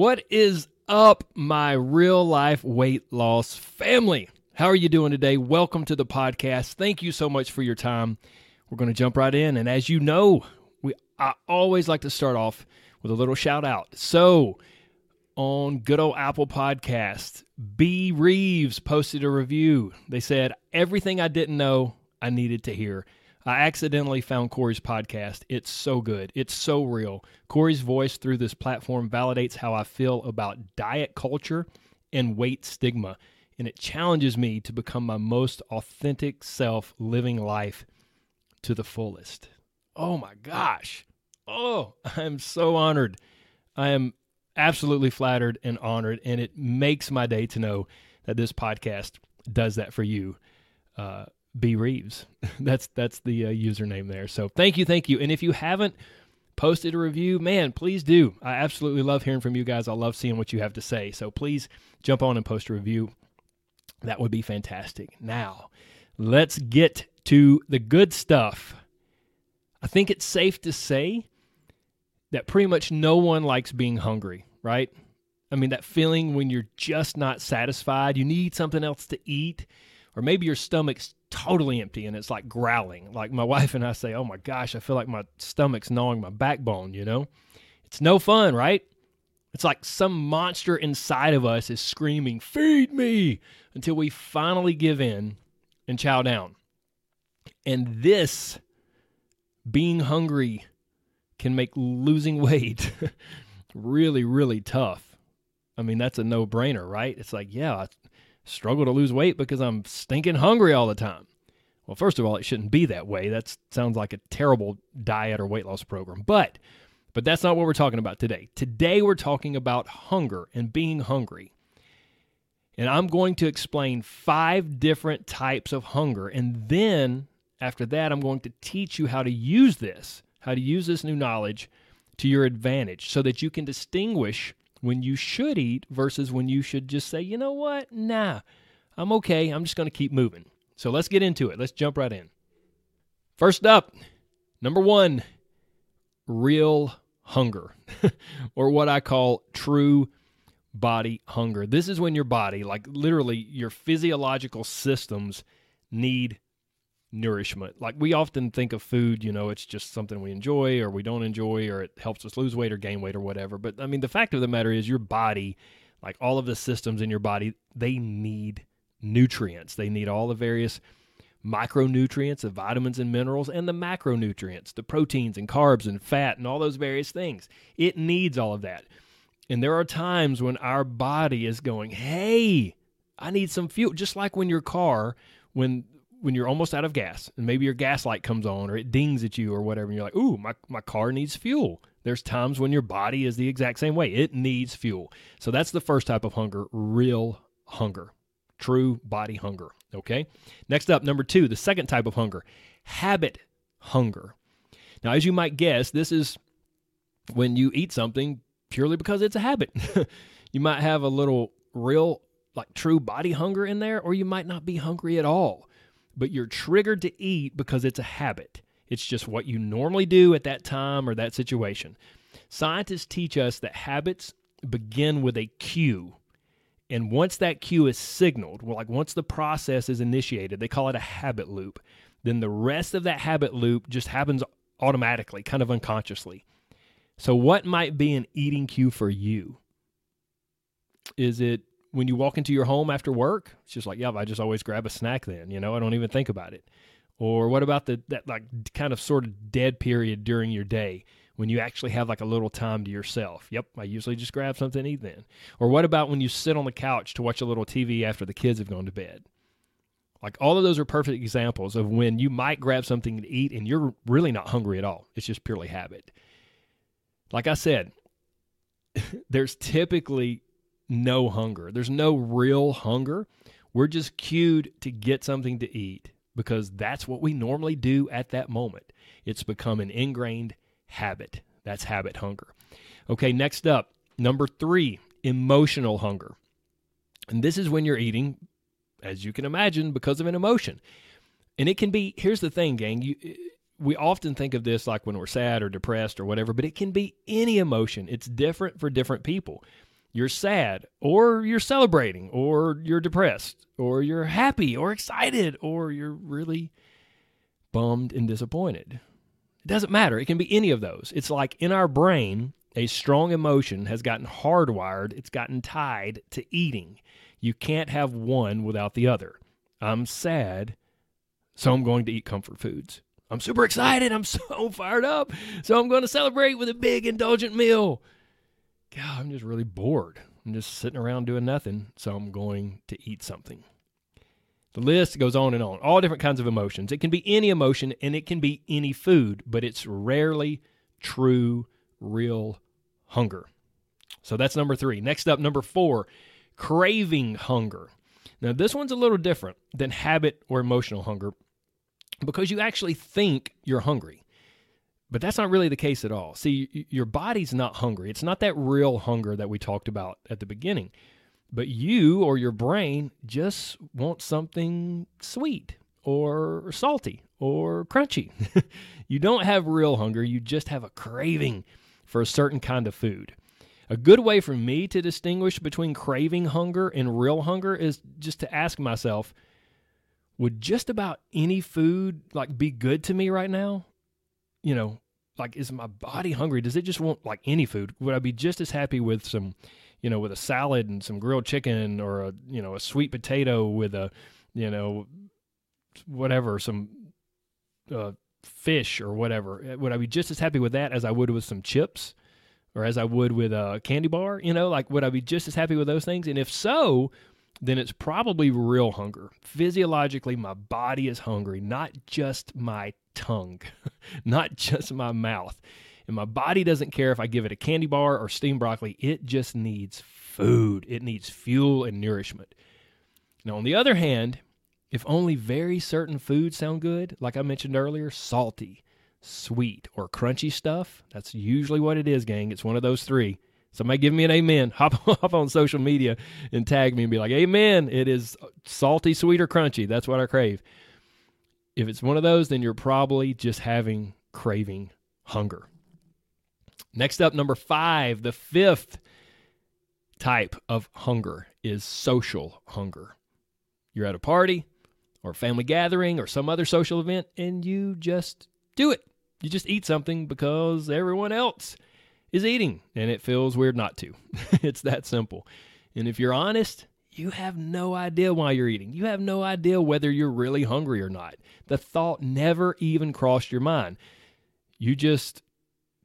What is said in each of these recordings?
What is up, my real life weight loss family? How are you doing today? Welcome to the podcast. Thank you so much for your time. We're going to jump right in. And as you know, we I always like to start off with a little shout out. So, on good old Apple Podcast, B Reeves posted a review. They said, Everything I didn't know, I needed to hear. I accidentally found Corey's podcast. It's so good. It's so real. Corey's voice through this platform validates how I feel about diet culture and weight stigma, and it challenges me to become my most authentic self living life to the fullest. Oh my gosh. Oh, I'm so honored. I am absolutely flattered and honored, and it makes my day to know that this podcast does that for you. Uh, B Reeves. that's that's the uh, username there. So thank you, thank you. And if you haven't posted a review, man, please do. I absolutely love hearing from you guys. I love seeing what you have to say. So please jump on and post a review. That would be fantastic. Now, let's get to the good stuff. I think it's safe to say that pretty much no one likes being hungry, right? I mean, that feeling when you're just not satisfied, you need something else to eat, or maybe your stomach's totally empty and it's like growling. Like my wife and I say, "Oh my gosh, I feel like my stomach's gnawing my backbone," you know? It's no fun, right? It's like some monster inside of us is screaming, "Feed me!" until we finally give in and chow down. And this being hungry can make losing weight really really tough. I mean, that's a no-brainer, right? It's like, yeah, struggle to lose weight because I'm stinking hungry all the time. Well, first of all, it shouldn't be that way. That sounds like a terrible diet or weight loss program. But but that's not what we're talking about today. Today we're talking about hunger and being hungry. And I'm going to explain five different types of hunger and then after that I'm going to teach you how to use this, how to use this new knowledge to your advantage so that you can distinguish when you should eat versus when you should just say, you know what? Nah, I'm okay. I'm just going to keep moving. So let's get into it. Let's jump right in. First up, number one, real hunger, or what I call true body hunger. This is when your body, like literally your physiological systems, need nourishment. Like we often think of food, you know, it's just something we enjoy or we don't enjoy or it helps us lose weight or gain weight or whatever. But I mean, the fact of the matter is your body, like all of the systems in your body, they need nutrients. They need all the various micronutrients, the vitamins and minerals, and the macronutrients, the proteins and carbs and fat and all those various things. It needs all of that. And there are times when our body is going, hey, I need some fuel. Just like when your car, when when you're almost out of gas and maybe your gas light comes on or it dings at you or whatever and you're like ooh my, my car needs fuel. There's times when your body is the exact same way. It needs fuel. So that's the first type of hunger real hunger true body hunger okay? Next up number two the second type of hunger habit hunger. Now as you might guess this is when you eat something purely because it's a habit. You might have a little real like true body hunger in there or you might not be hungry at all but you're triggered to eat because it's a habit. It's just what you normally do at that time or that situation. Scientists teach us that habits begin with a cue. And once that cue is signaled, well, like once the process is initiated, they call it a habit loop. Then the rest of that habit loop just happens automatically, kind of unconsciously. So, what might be an eating cue for you? Is it when you walk into your home after work, it's just like, yeah, I just always grab a snack then, you know, I don't even think about it. Or what about the that like kind of sort of dead period during your day when you actually have like a little time to yourself? Yep, I usually just grab something to eat then. Or what about when you sit on the couch to watch a little TV after the kids have gone to bed? Like all of those are perfect examples of when you might grab something to eat and you're really not hungry at all. It's just purely habit. Like I said, there's typically no hunger. There's no real hunger. We're just cued to get something to eat because that's what we normally do at that moment. It's become an ingrained habit. That's habit hunger. Okay, next up, number three, emotional hunger. And this is when you're eating, as you can imagine, because of an emotion. And it can be, here's the thing, gang, you, we often think of this like when we're sad or depressed or whatever, but it can be any emotion. It's different for different people you're sad or you're celebrating or you're depressed or you're happy or excited or you're really bummed and disappointed. It doesn't matter. It can be any of those. It's like in our brain, a strong emotion has gotten hardwired, it's gotten tied to eating. You can't have one without the other. I'm sad, so I'm going to eat comfort foods. I'm super excited. I'm so fired up. So I'm going to celebrate with a big indulgent meal. God, I'm just really bored. I'm just sitting around doing nothing, so I'm going to eat something. The list goes on and on, all different kinds of emotions. It can be any emotion and it can be any food, but it's rarely true, real hunger. So that's number three. Next up, number four, craving hunger. Now, this one's a little different than habit or emotional hunger because you actually think you're hungry. But that's not really the case at all. See, your body's not hungry. It's not that real hunger that we talked about at the beginning. But you or your brain just want something sweet or salty or crunchy. you don't have real hunger, you just have a craving for a certain kind of food. A good way for me to distinguish between craving hunger and real hunger is just to ask myself, would just about any food like be good to me right now? You know, like is my body hungry? Does it just want like any food? Would I be just as happy with some, you know, with a salad and some grilled chicken or a, you know, a sweet potato with a, you know, whatever, some uh, fish or whatever? Would I be just as happy with that as I would with some chips? Or as I would with a candy bar, you know, like would I be just as happy with those things? And if so, then it's probably real hunger. Physiologically, my body is hungry, not just my tongue, not just my mouth. And my body doesn't care if I give it a candy bar or steamed broccoli, it just needs food. It needs fuel and nourishment. Now, on the other hand, if only very certain foods sound good, like I mentioned earlier, salty, sweet, or crunchy stuff, that's usually what it is, gang. It's one of those three. Somebody give me an amen. Hop, hop on social media and tag me and be like, Amen. It is salty, sweet, or crunchy. That's what I crave. If it's one of those, then you're probably just having craving hunger. Next up, number five, the fifth type of hunger is social hunger. You're at a party or a family gathering or some other social event and you just do it. You just eat something because everyone else is eating, and it feels weird not to. it's that simple. And if you're honest, you have no idea why you're eating. You have no idea whether you're really hungry or not. The thought never even crossed your mind. You just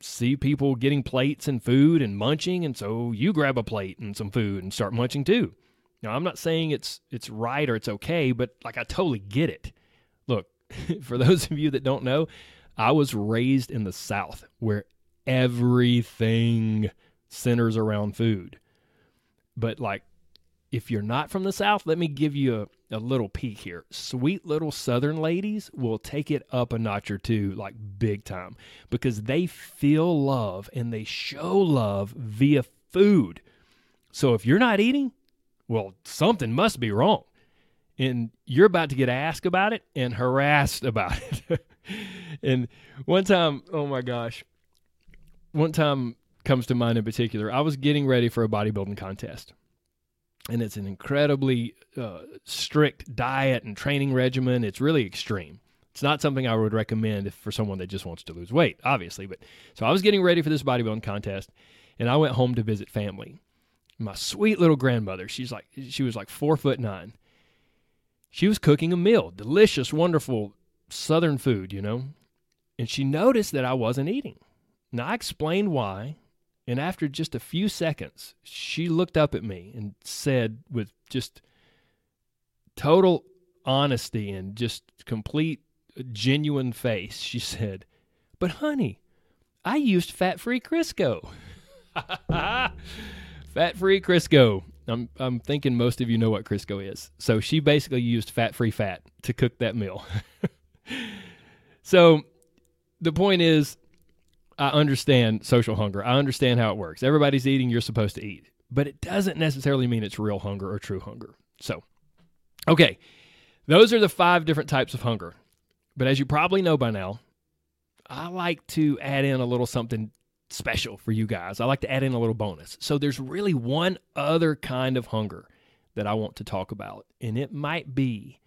see people getting plates and food and munching, and so you grab a plate and some food and start munching too. Now, I'm not saying it's it's right or it's okay, but like I totally get it. Look, for those of you that don't know, I was raised in the South where everything centers around food. But like if you're not from the South, let me give you a, a little peek here. Sweet little Southern ladies will take it up a notch or two, like big time, because they feel love and they show love via food. So if you're not eating, well, something must be wrong. And you're about to get asked about it and harassed about it. and one time, oh my gosh, one time comes to mind in particular. I was getting ready for a bodybuilding contest, and it's an incredibly uh, strict diet and training regimen. It's really extreme. It's not something I would recommend for someone that just wants to lose weight, obviously. But so I was getting ready for this bodybuilding contest, and I went home to visit family. My sweet little grandmother, she's like she was like four foot nine. She was cooking a meal, delicious, wonderful Southern food, you know. And she noticed that I wasn't eating. Now, I explained why, and after just a few seconds, she looked up at me and said, with just total honesty and just complete uh, genuine face, she said, But honey, I used fat free Crisco. fat free Crisco. I'm I'm thinking most of you know what Crisco is. So she basically used fat-free fat to cook that meal. so the point is I understand social hunger. I understand how it works. Everybody's eating, you're supposed to eat. But it doesn't necessarily mean it's real hunger or true hunger. So, okay. Those are the five different types of hunger. But as you probably know by now, I like to add in a little something special for you guys. I like to add in a little bonus. So there's really one other kind of hunger that I want to talk about, and it might be.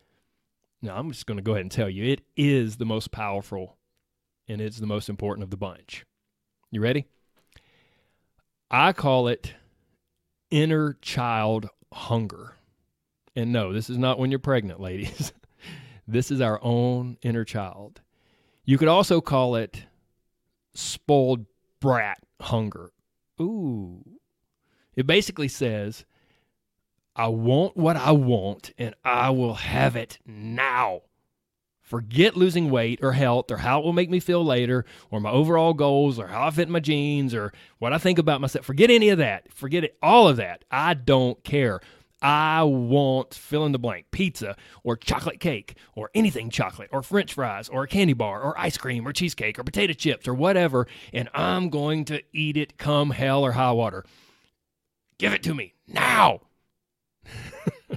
Now, I'm just going to go ahead and tell you it is the most powerful and it's the most important of the bunch. You ready? I call it inner child hunger. And no, this is not when you're pregnant, ladies. this is our own inner child. You could also call it spoiled brat hunger. Ooh. It basically says, I want what I want and I will have it now. Forget losing weight or health or how it will make me feel later or my overall goals or how I fit in my jeans or what I think about myself. Forget any of that. Forget it, all of that. I don't care. I want fill in the blank pizza or chocolate cake or anything chocolate or french fries or a candy bar or ice cream or cheesecake or potato chips or whatever, and I'm going to eat it come hell or high water. Give it to me now.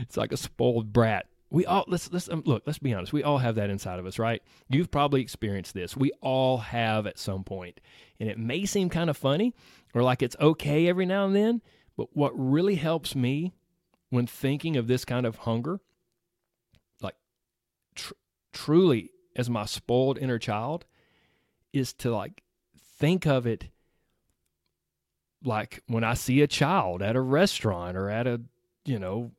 it's like a spoiled brat we all let's let's um, look let's be honest. We all have that inside of us right? You've probably experienced this. We all have at some point. And it may seem kind of funny or like it's okay every now and then but what really helps me when thinking of this kind of hunger like tr- truly as my spoiled inner child is to like think of it like when i see a child at a restaurant or at a you know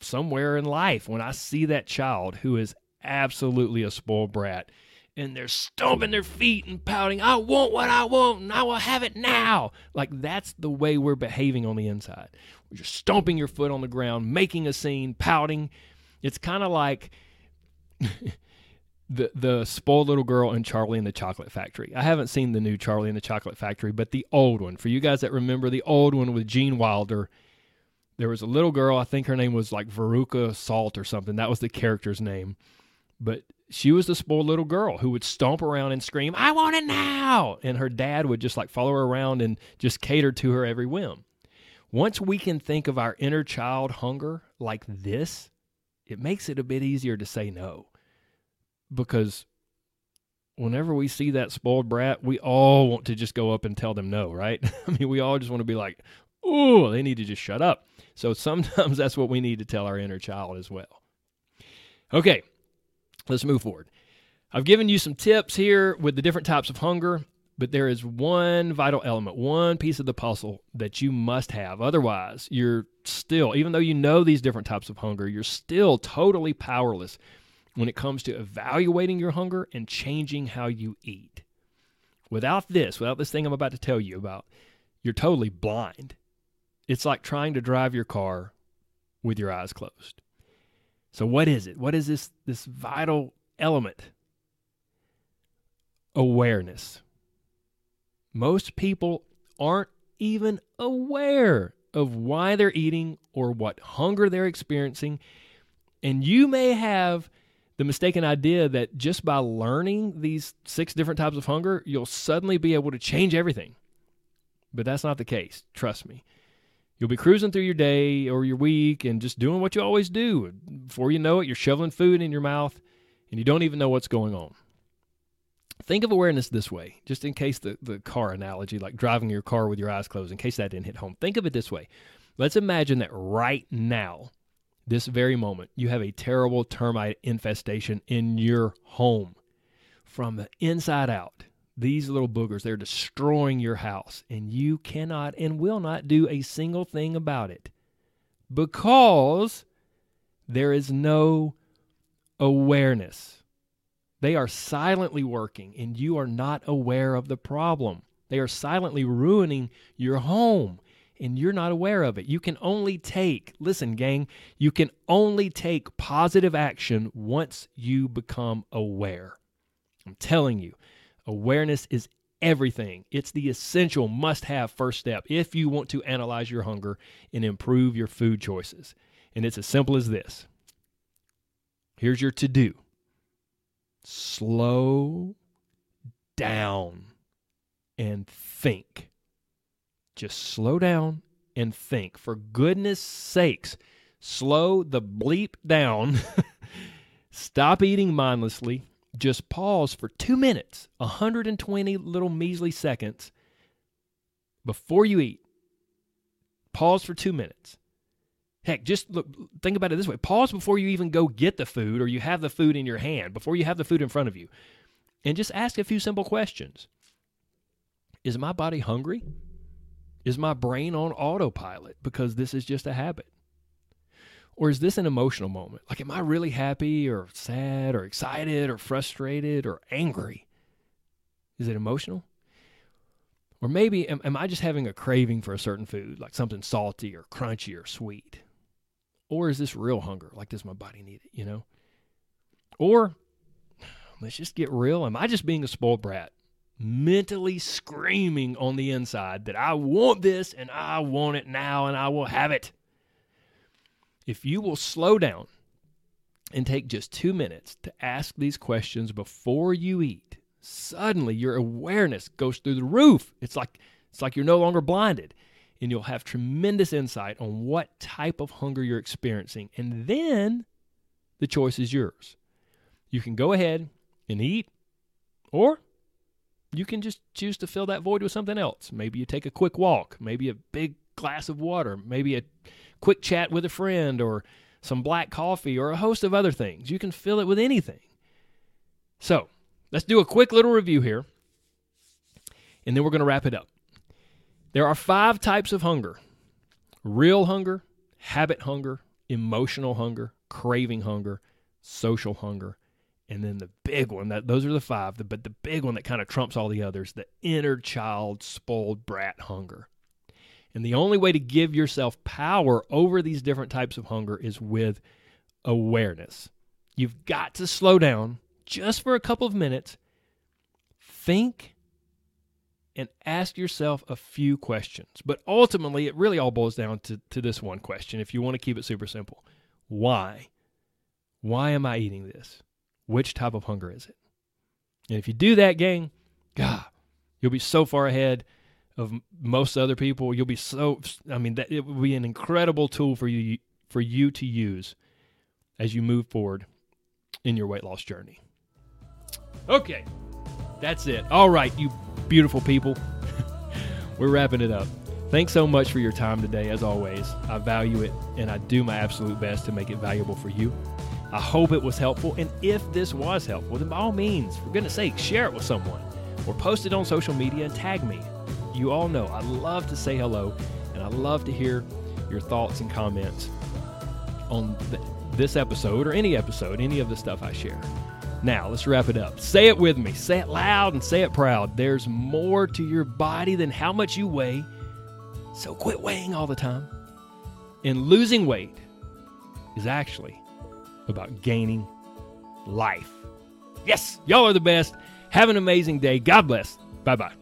somewhere in life when I see that child who is absolutely a spoiled brat and they're stomping their feet and pouting, I want what I want and I will have it now. Like that's the way we're behaving on the inside. You're stomping your foot on the ground, making a scene, pouting. It's kind of like the the spoiled little girl in Charlie and the Chocolate Factory. I haven't seen the new Charlie and the Chocolate Factory, but the old one. For you guys that remember the old one with Gene Wilder there was a little girl, I think her name was like Veruca Salt or something. That was the character's name. But she was the spoiled little girl who would stomp around and scream, I want it now. And her dad would just like follow her around and just cater to her every whim. Once we can think of our inner child hunger like this, it makes it a bit easier to say no. Because whenever we see that spoiled brat, we all want to just go up and tell them no, right? I mean, we all just want to be like, oh, they need to just shut up. So sometimes that's what we need to tell our inner child as well. Okay, let's move forward. I've given you some tips here with the different types of hunger, but there is one vital element, one piece of the puzzle that you must have. Otherwise, you're still, even though you know these different types of hunger, you're still totally powerless when it comes to evaluating your hunger and changing how you eat. Without this, without this thing I'm about to tell you about, you're totally blind it's like trying to drive your car with your eyes closed. So what is it? What is this this vital element? Awareness. Most people aren't even aware of why they're eating or what hunger they're experiencing. And you may have the mistaken idea that just by learning these six different types of hunger, you'll suddenly be able to change everything. But that's not the case. Trust me. You'll be cruising through your day or your week and just doing what you always do. Before you know it, you're shoveling food in your mouth and you don't even know what's going on. Think of awareness this way, just in case the, the car analogy, like driving your car with your eyes closed, in case that didn't hit home. Think of it this way. Let's imagine that right now, this very moment, you have a terrible termite infestation in your home from the inside out these little boogers, they're destroying your house, and you cannot and will not do a single thing about it because there is no awareness. They are silently working, and you are not aware of the problem. They are silently ruining your home, and you're not aware of it. You can only take, listen, gang, you can only take positive action once you become aware. I'm telling you, Awareness is everything. It's the essential must have first step if you want to analyze your hunger and improve your food choices. And it's as simple as this here's your to do slow down and think. Just slow down and think. For goodness sakes, slow the bleep down. Stop eating mindlessly. Just pause for two minutes, 120 little measly seconds before you eat. Pause for two minutes. Heck, just look, think about it this way pause before you even go get the food or you have the food in your hand, before you have the food in front of you, and just ask a few simple questions. Is my body hungry? Is my brain on autopilot because this is just a habit? Or is this an emotional moment? Like, am I really happy or sad or excited or frustrated or angry? Is it emotional? Or maybe am, am, I just having a craving for a certain food, like something salty or crunchy or sweet? Or is this real hunger? Like, does my body need it, you know? Or let's just get real. Am I just being a spoiled brat? mentally screaming on the inside that I want this and I want it now and I will have it. If you will slow down and take just two minutes to ask these questions before you eat, suddenly your awareness goes through the roof. It's like it's like you're no longer blinded and you'll have tremendous insight on what type of hunger you're experiencing and then the choice is yours. You can go ahead and eat or you can just choose to fill that void with something else. Maybe you take a quick walk, maybe a big glass of water, maybe a quick chat with a friend, or some black coffee, or a host of other things. You can fill it with anything. So, let's do a quick little review here, and then we're going to wrap it up. There are five types of hunger real hunger, habit hunger, emotional hunger, craving hunger, social hunger, and then the big one that those are the five but the big one that kind of trumps all the others the inner child spoiled brat hunger and the only way to give yourself power over these different types of hunger is with awareness. You've got to slow down just for a couple of minutes think and ask yourself a few questions. But ultimately it really all boils down to, to this one question if you want to keep it super simple. Why? Why am i eating this? Which type of hunger is it? And if you do that, gang, God, you'll be so far ahead of most other people. You'll be so I mean that it will be an incredible tool for you for you to use as you move forward in your weight loss journey. Okay. That's it. All right, you beautiful people. We're wrapping it up. Thanks so much for your time today as always. I value it and I do my absolute best to make it valuable for you. I hope it was helpful. And if this was helpful, then by all means, for goodness sake, share it with someone or post it on social media and tag me. You all know I love to say hello and I love to hear your thoughts and comments on th- this episode or any episode, any of the stuff I share. Now, let's wrap it up. Say it with me. Say it loud and say it proud. There's more to your body than how much you weigh. So quit weighing all the time. And losing weight is actually about gaining life. Yes, y'all are the best. Have an amazing day. God bless. Bye bye.